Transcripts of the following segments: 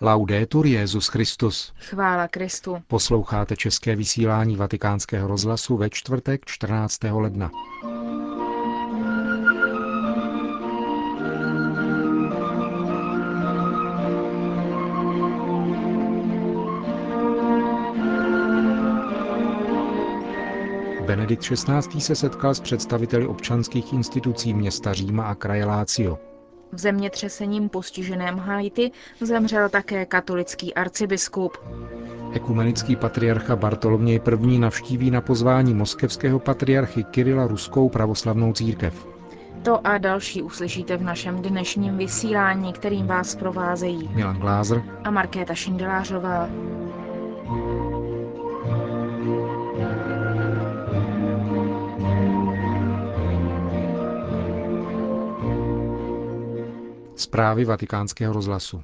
Laudetur Jezus Christus. Chvála Kristu. Posloucháte české vysílání Vatikánského rozhlasu ve čtvrtek 14. ledna. Benedikt XVI. se setkal s představiteli občanských institucí města Říma a kraje Lácio. V zemětřesením postiženém Haiti zemřel také katolický arcibiskup. Ekumenický patriarcha Bartoloměj I. navštíví na pozvání moskevského patriarchy Kirila ruskou pravoslavnou církev. To a další uslyšíte v našem dnešním vysílání, kterým vás provázejí Milan Glázer a Markéta Šindelářová. Zprávy vatikánského rozhlasu.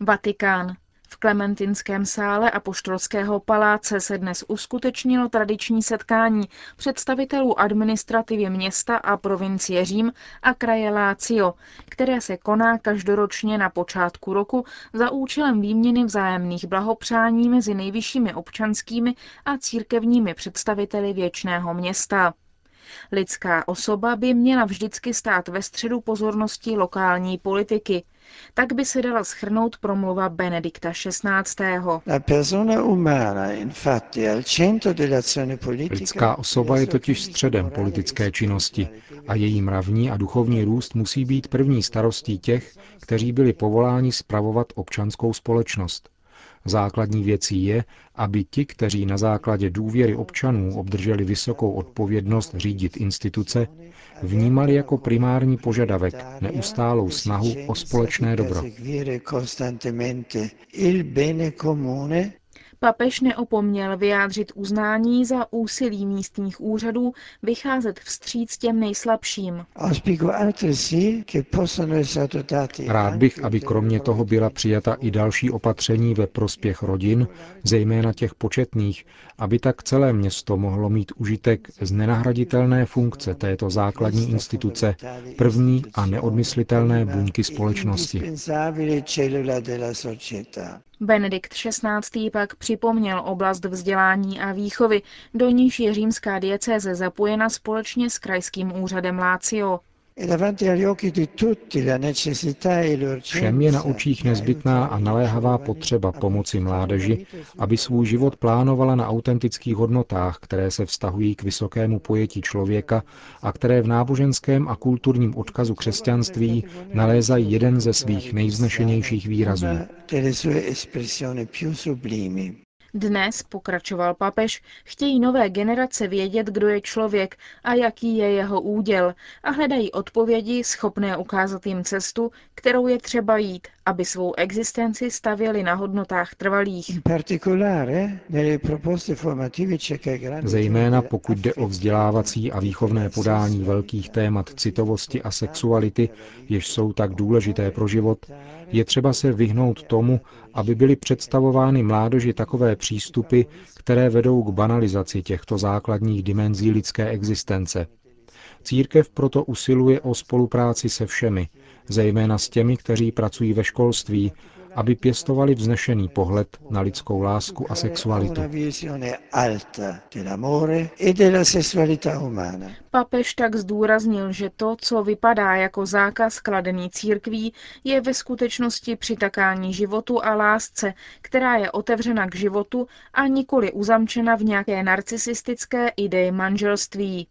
Vatikán. V Klementinském sále Apoštolského paláce se dnes uskutečnilo tradiční setkání představitelů administrativy města a provincie Řím a kraje Lácio, které se koná každoročně na počátku roku za účelem výměny vzájemných blahopřání mezi nejvyššími občanskými a církevními představiteli věčného města. Lidská osoba by měla vždycky stát ve středu pozornosti lokální politiky. Tak by se dala schrnout promluva Benedikta XVI. Lidská osoba je totiž středem politické činnosti a její mravní a duchovní růst musí být první starostí těch, kteří byli povoláni spravovat občanskou společnost. Základní věcí je, aby ti, kteří na základě důvěry občanů obdrželi vysokou odpovědnost řídit instituce, vnímali jako primární požadavek neustálou snahu o společné dobro. Papež neopomněl vyjádřit uznání za úsilí místních úřadů vycházet vstříc těm nejslabším. Rád bych, aby kromě toho byla přijata i další opatření ve prospěch rodin, zejména těch početných, aby tak celé město mohlo mít užitek z nenahraditelné funkce této základní instituce, první a neodmyslitelné buňky společnosti. Benedikt XVI. pak připomněl oblast vzdělání a výchovy, do níž je římská diecéze zapojena společně s krajským úřadem Lácio. Všem je na očích nezbytná a naléhavá potřeba pomoci mládeži, aby svůj život plánovala na autentických hodnotách, které se vztahují k vysokému pojetí člověka a které v náboženském a kulturním odkazu křesťanství nalézají jeden ze svých nejvznešenějších výrazů. Dnes, pokračoval papež, chtějí nové generace vědět, kdo je člověk a jaký je jeho úděl a hledají odpovědi schopné ukázat jim cestu, kterou je třeba jít, aby svou existenci stavěli na hodnotách trvalých. Zejména pokud jde o vzdělávací a výchovné podání velkých témat citovosti a sexuality, jež jsou tak důležité pro život, je třeba se vyhnout tomu, aby byly představovány mládeži takové přístupy, které vedou k banalizaci těchto základních dimenzí lidské existence. Církev proto usiluje o spolupráci se všemi, zejména s těmi, kteří pracují ve školství, aby pěstovali vznešený pohled na lidskou lásku a sexualitu. Papež tak zdůraznil, že to, co vypadá jako zákaz kladený církví, je ve skutečnosti přitakání životu a lásce, která je otevřena k životu a nikoli uzamčena v nějaké narcisistické ideji manželství.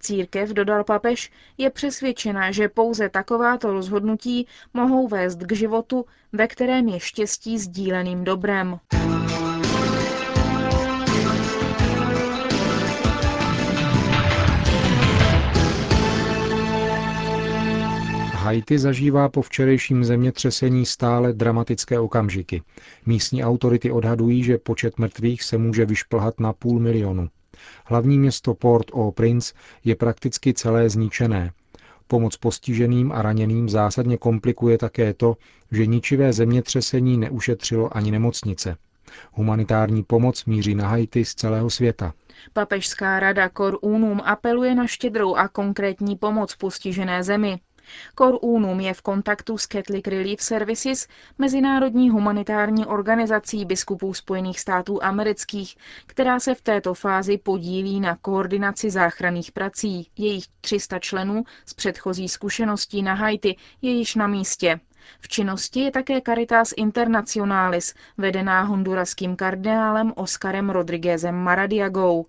Církev, dodal papež, je přesvědčena, že pouze takováto rozhodnutí mohou vést k životu, ve kterém je štěstí sdíleným dobrem. Haiti zažívá po včerejším zemětřesení stále dramatické okamžiky. Místní autority odhadují, že počet mrtvých se může vyšplhat na půl milionu. Hlavní město Port-au-Prince je prakticky celé zničené. Pomoc postiženým a raněným zásadně komplikuje také to, že ničivé zemětřesení neušetřilo ani nemocnice. Humanitární pomoc míří na Haiti z celého světa. Papežská rada Cor Unum apeluje na štědrou a konkrétní pomoc postižené zemi. Cor Unum je v kontaktu s Catholic Relief Services, mezinárodní humanitární organizací biskupů Spojených států amerických, která se v této fázi podílí na koordinaci záchranných prací. Jejich 300 členů z předchozí zkušeností na Haiti je již na místě. V činnosti je také Caritas Internationalis, vedená honduraským kardinálem Oskarem Rodriguezem Maradiagou.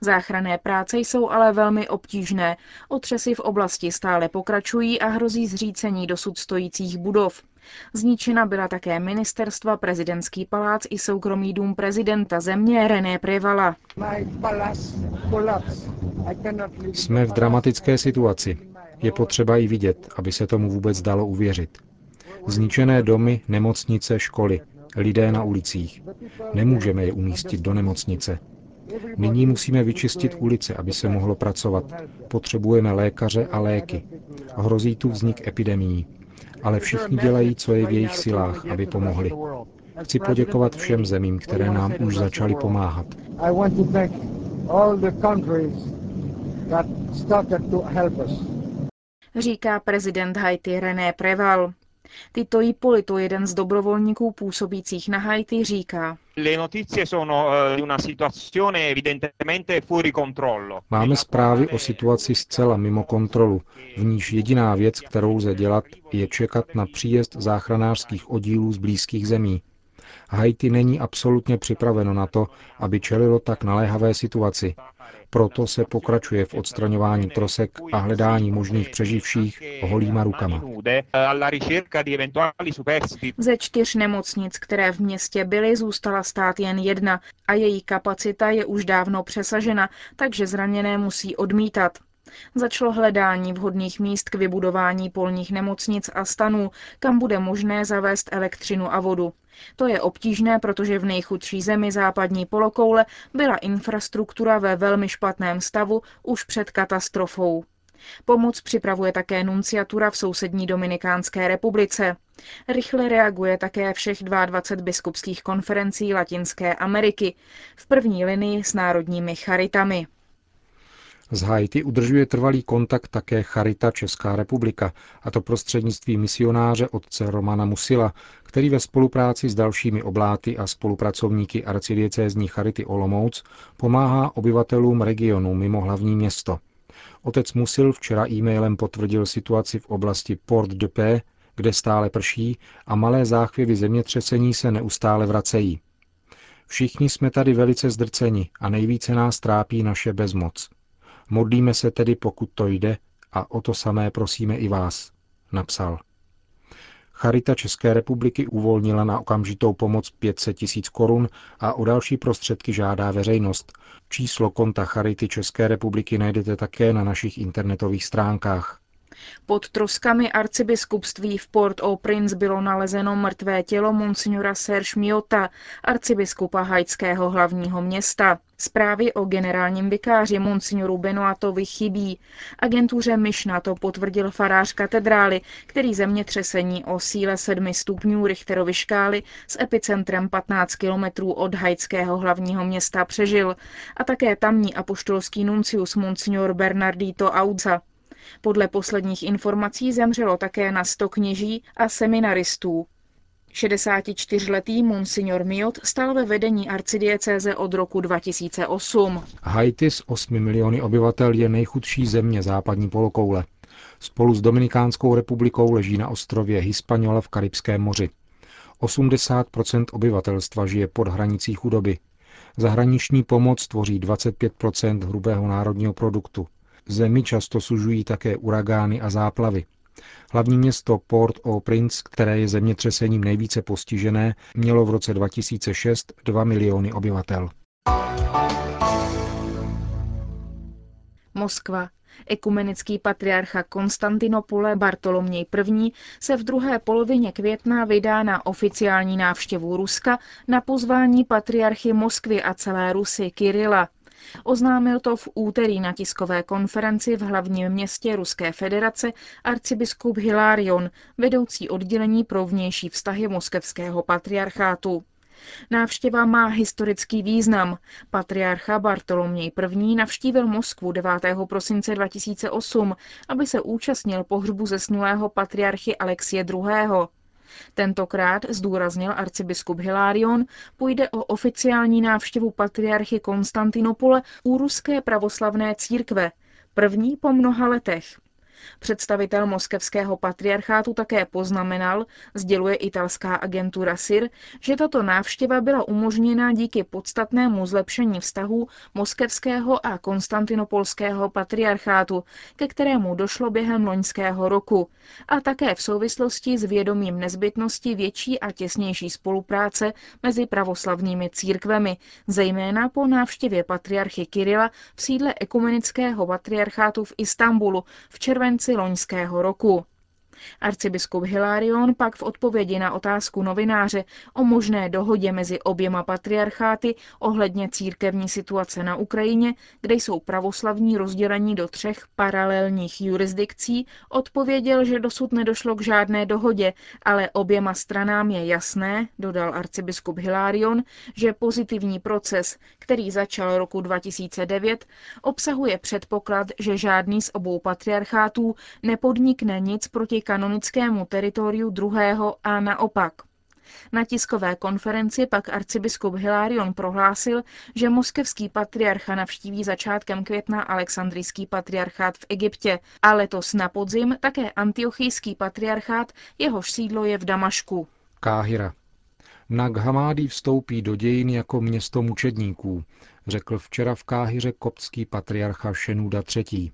Záchranné práce jsou ale velmi obtížné. Otřesy v oblasti stále pokračují a hrozí zřícení dosud stojících budov. Zničena byla také ministerstva, prezidentský palác i soukromý dům prezidenta země René Prevala. Jsme v dramatické situaci. Je potřeba ji vidět, aby se tomu vůbec dalo uvěřit. Zničené domy, nemocnice, školy, lidé na ulicích. Nemůžeme je umístit do nemocnice. Nyní musíme vyčistit ulice, aby se mohlo pracovat. Potřebujeme lékaře a léky. Hrozí tu vznik epidemií. Ale všichni dělají, co je v jejich silách, aby pomohli. Chci poděkovat všem zemím, které nám už začaly pomáhat. Říká prezident Haiti René Preval. Tito Ipolito, jeden z dobrovolníků působících na Haiti, říká. Eh, Máme zprávy o situaci zcela mimo kontrolu, v níž jediná věc, kterou lze dělat, je čekat na příjezd záchranářských oddílů z blízkých zemí. Haiti není absolutně připraveno na to, aby čelilo tak naléhavé situaci. Proto se pokračuje v odstraňování trosek a hledání možných přeživších holýma rukama. Ze čtyř nemocnic, které v městě byly, zůstala stát jen jedna a její kapacita je už dávno přesažena, takže zraněné musí odmítat. Začalo hledání vhodných míst k vybudování polních nemocnic a stanů, kam bude možné zavést elektřinu a vodu. To je obtížné, protože v nejchudší zemi západní polokoule byla infrastruktura ve velmi špatném stavu už před katastrofou. Pomoc připravuje také nunciatura v sousední Dominikánské republice. Rychle reaguje také všech 22 biskupských konferencí Latinské Ameriky v první linii s národními charitami. Z Haiti udržuje trvalý kontakt také Charita Česká republika, a to prostřednictvím misionáře otce Romana Musila, který ve spolupráci s dalšími obláty a spolupracovníky arcidiecézní Charity Olomouc pomáhá obyvatelům regionu mimo hlavní město. Otec Musil včera e-mailem potvrdil situaci v oblasti Port de Paix, kde stále prší a malé záchvěvy zemětřesení se neustále vracejí. Všichni jsme tady velice zdrceni a nejvíce nás trápí naše bezmoc. Modlíme se tedy, pokud to jde, a o to samé prosíme i vás, napsal. Charita České republiky uvolnila na okamžitou pomoc 500 tisíc korun a o další prostředky žádá veřejnost. Číslo konta Charity České republiky najdete také na našich internetových stránkách. Pod troskami arcibiskupství v Port-au-Prince bylo nalezeno mrtvé tělo monsignora Serge Miota, arcibiskupa haitského hlavního města. Zprávy o generálním vikáři monsignoru Benoatovi chybí. Agentuře Myšna to potvrdil farář katedrály, který zemětřesení o síle 7 stupňů Richterovy škály s epicentrem 15 kilometrů od haitského hlavního města přežil a také tamní apoštolský nuncius monsignor Bernardito Audza. Podle posledních informací zemřelo také na 100 kněží a seminaristů. 64-letý monsignor Miot stal ve vedení arcidiecéze od roku 2008. Haiti s 8 miliony obyvatel je nejchudší země západní polokoule. Spolu s Dominikánskou republikou leží na ostrově Hispaniola v Karibském moři. 80% obyvatelstva žije pod hranicí chudoby. Zahraniční pomoc tvoří 25% hrubého národního produktu. Zemi často sužují také uragány a záplavy. Hlavní město Port-au-Prince, které je zemětřesením nejvíce postižené, mělo v roce 2006 2 miliony obyvatel. Moskva. Ekumenický patriarcha Konstantinopole Bartoloměj I. se v druhé polovině května vydá na oficiální návštěvu Ruska na pozvání patriarchy Moskvy a celé Rusy Kirila. Oznámil to v úterý na tiskové konferenci v hlavním městě Ruské federace arcibiskup Hilarion, vedoucí oddělení pro vnější vztahy moskevského patriarchátu. Návštěva má historický význam. Patriarcha Bartoloměj I. navštívil Moskvu 9. prosince 2008, aby se účastnil pohřbu zesnulého patriarchy Alexie II. Tentokrát, zdůraznil arcibiskup Hilarion, půjde o oficiální návštěvu patriarchy Konstantinopole u ruské pravoslavné církve, první po mnoha letech. Představitel moskevského patriarchátu také poznamenal, sděluje italská agentura SIR, že tato návštěva byla umožněna díky podstatnému zlepšení vztahů moskevského a konstantinopolského patriarchátu, ke kterému došlo během loňského roku, a také v souvislosti s vědomím nezbytnosti větší a těsnější spolupráce mezi pravoslavnými církvemi, zejména po návštěvě patriarchy Kirila v sídle ekumenického patriarchátu v Istanbulu v červenci červenci loňského roku. Arcibiskup Hilarion pak v odpovědi na otázku novináře o možné dohodě mezi oběma patriarcháty ohledně církevní situace na Ukrajině, kde jsou pravoslavní rozdělení do třech paralelních jurisdikcí, odpověděl, že dosud nedošlo k žádné dohodě, ale oběma stranám je jasné, dodal arcibiskup Hilarion, že pozitivní proces, který začal roku 2009, obsahuje předpoklad, že žádný z obou patriarchátů nepodnikne nic proti kanonickému teritoriu druhého a naopak. Na tiskové konferenci pak arcibiskup Hilarion prohlásil, že moskevský patriarcha navštíví začátkem května Alexandrijský patriarchát v Egyptě a letos na podzim také antiochijský patriarchát, jehož sídlo je v Damašku. Káhira. Nag Hamádi vstoupí do dějin jako město mučedníků, řekl včera v Káhyře koptský patriarcha Šenuda III.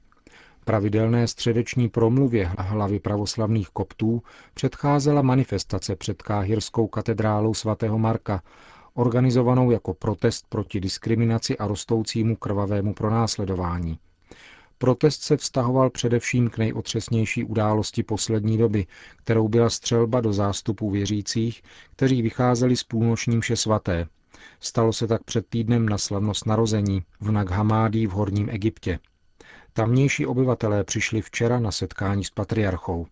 Pravidelné středeční promluvě hlavy pravoslavných koptů předcházela manifestace před Káhirskou katedrálou svatého Marka, organizovanou jako protest proti diskriminaci a rostoucímu krvavému pronásledování. Protest se vztahoval především k nejotřesnější události poslední doby, kterou byla střelba do zástupu věřících, kteří vycházeli z půlnočním vše svaté. Stalo se tak před týdnem na slavnost narození v Naghamádí v Horním Egyptě. Tamnější obyvatelé přišli včera na setkání s patriarchou.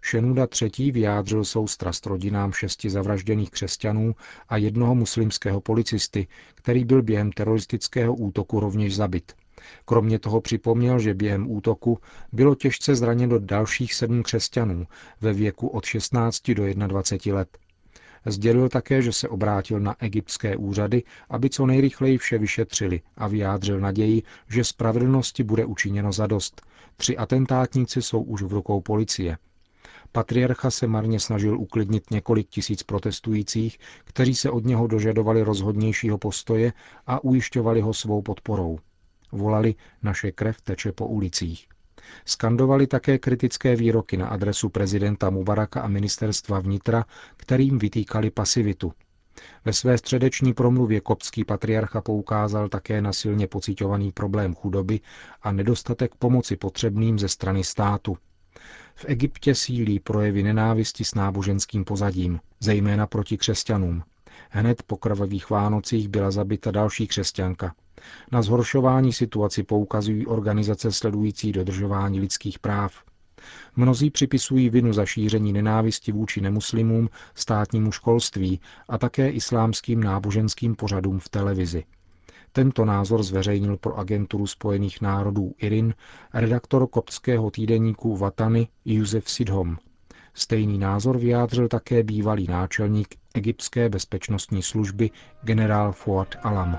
Šenuda III. vyjádřil soustrast rodinám šesti zavražděných křesťanů a jednoho muslimského policisty, který byl během teroristického útoku rovněž zabit. Kromě toho připomněl, že během útoku bylo těžce zraněno dalších sedm křesťanů ve věku od 16 do 21 let. Sdělil také, že se obrátil na egyptské úřady, aby co nejrychleji vše vyšetřili a vyjádřil naději, že spravedlnosti bude učiněno zadost. Tři atentátníci jsou už v rukou policie. Patriarcha se marně snažil uklidnit několik tisíc protestujících, kteří se od něho dožadovali rozhodnějšího postoje a ujišťovali ho svou podporou. Volali, naše krev teče po ulicích. Skandovali také kritické výroky na adresu prezidenta Mubaraka a ministerstva vnitra, kterým vytýkali pasivitu. Ve své středeční promluvě kopský patriarcha poukázal také na silně pocitovaný problém chudoby a nedostatek pomoci potřebným ze strany státu. V Egyptě sílí projevy nenávisti s náboženským pozadím, zejména proti křesťanům. Hned po krvavých Vánocích byla zabita další křesťanka. Na zhoršování situaci poukazují organizace sledující dodržování lidských práv. Mnozí připisují vinu za šíření nenávisti vůči nemuslimům, státnímu školství a také islámským náboženským pořadům v televizi. Tento názor zveřejnil pro agenturu Spojených národů IRIN redaktor koptského týdeníku Vatany Josef Sidhom. Stejný názor vyjádřil také bývalý náčelník egyptské bezpečnostní služby generál Fuad Alam.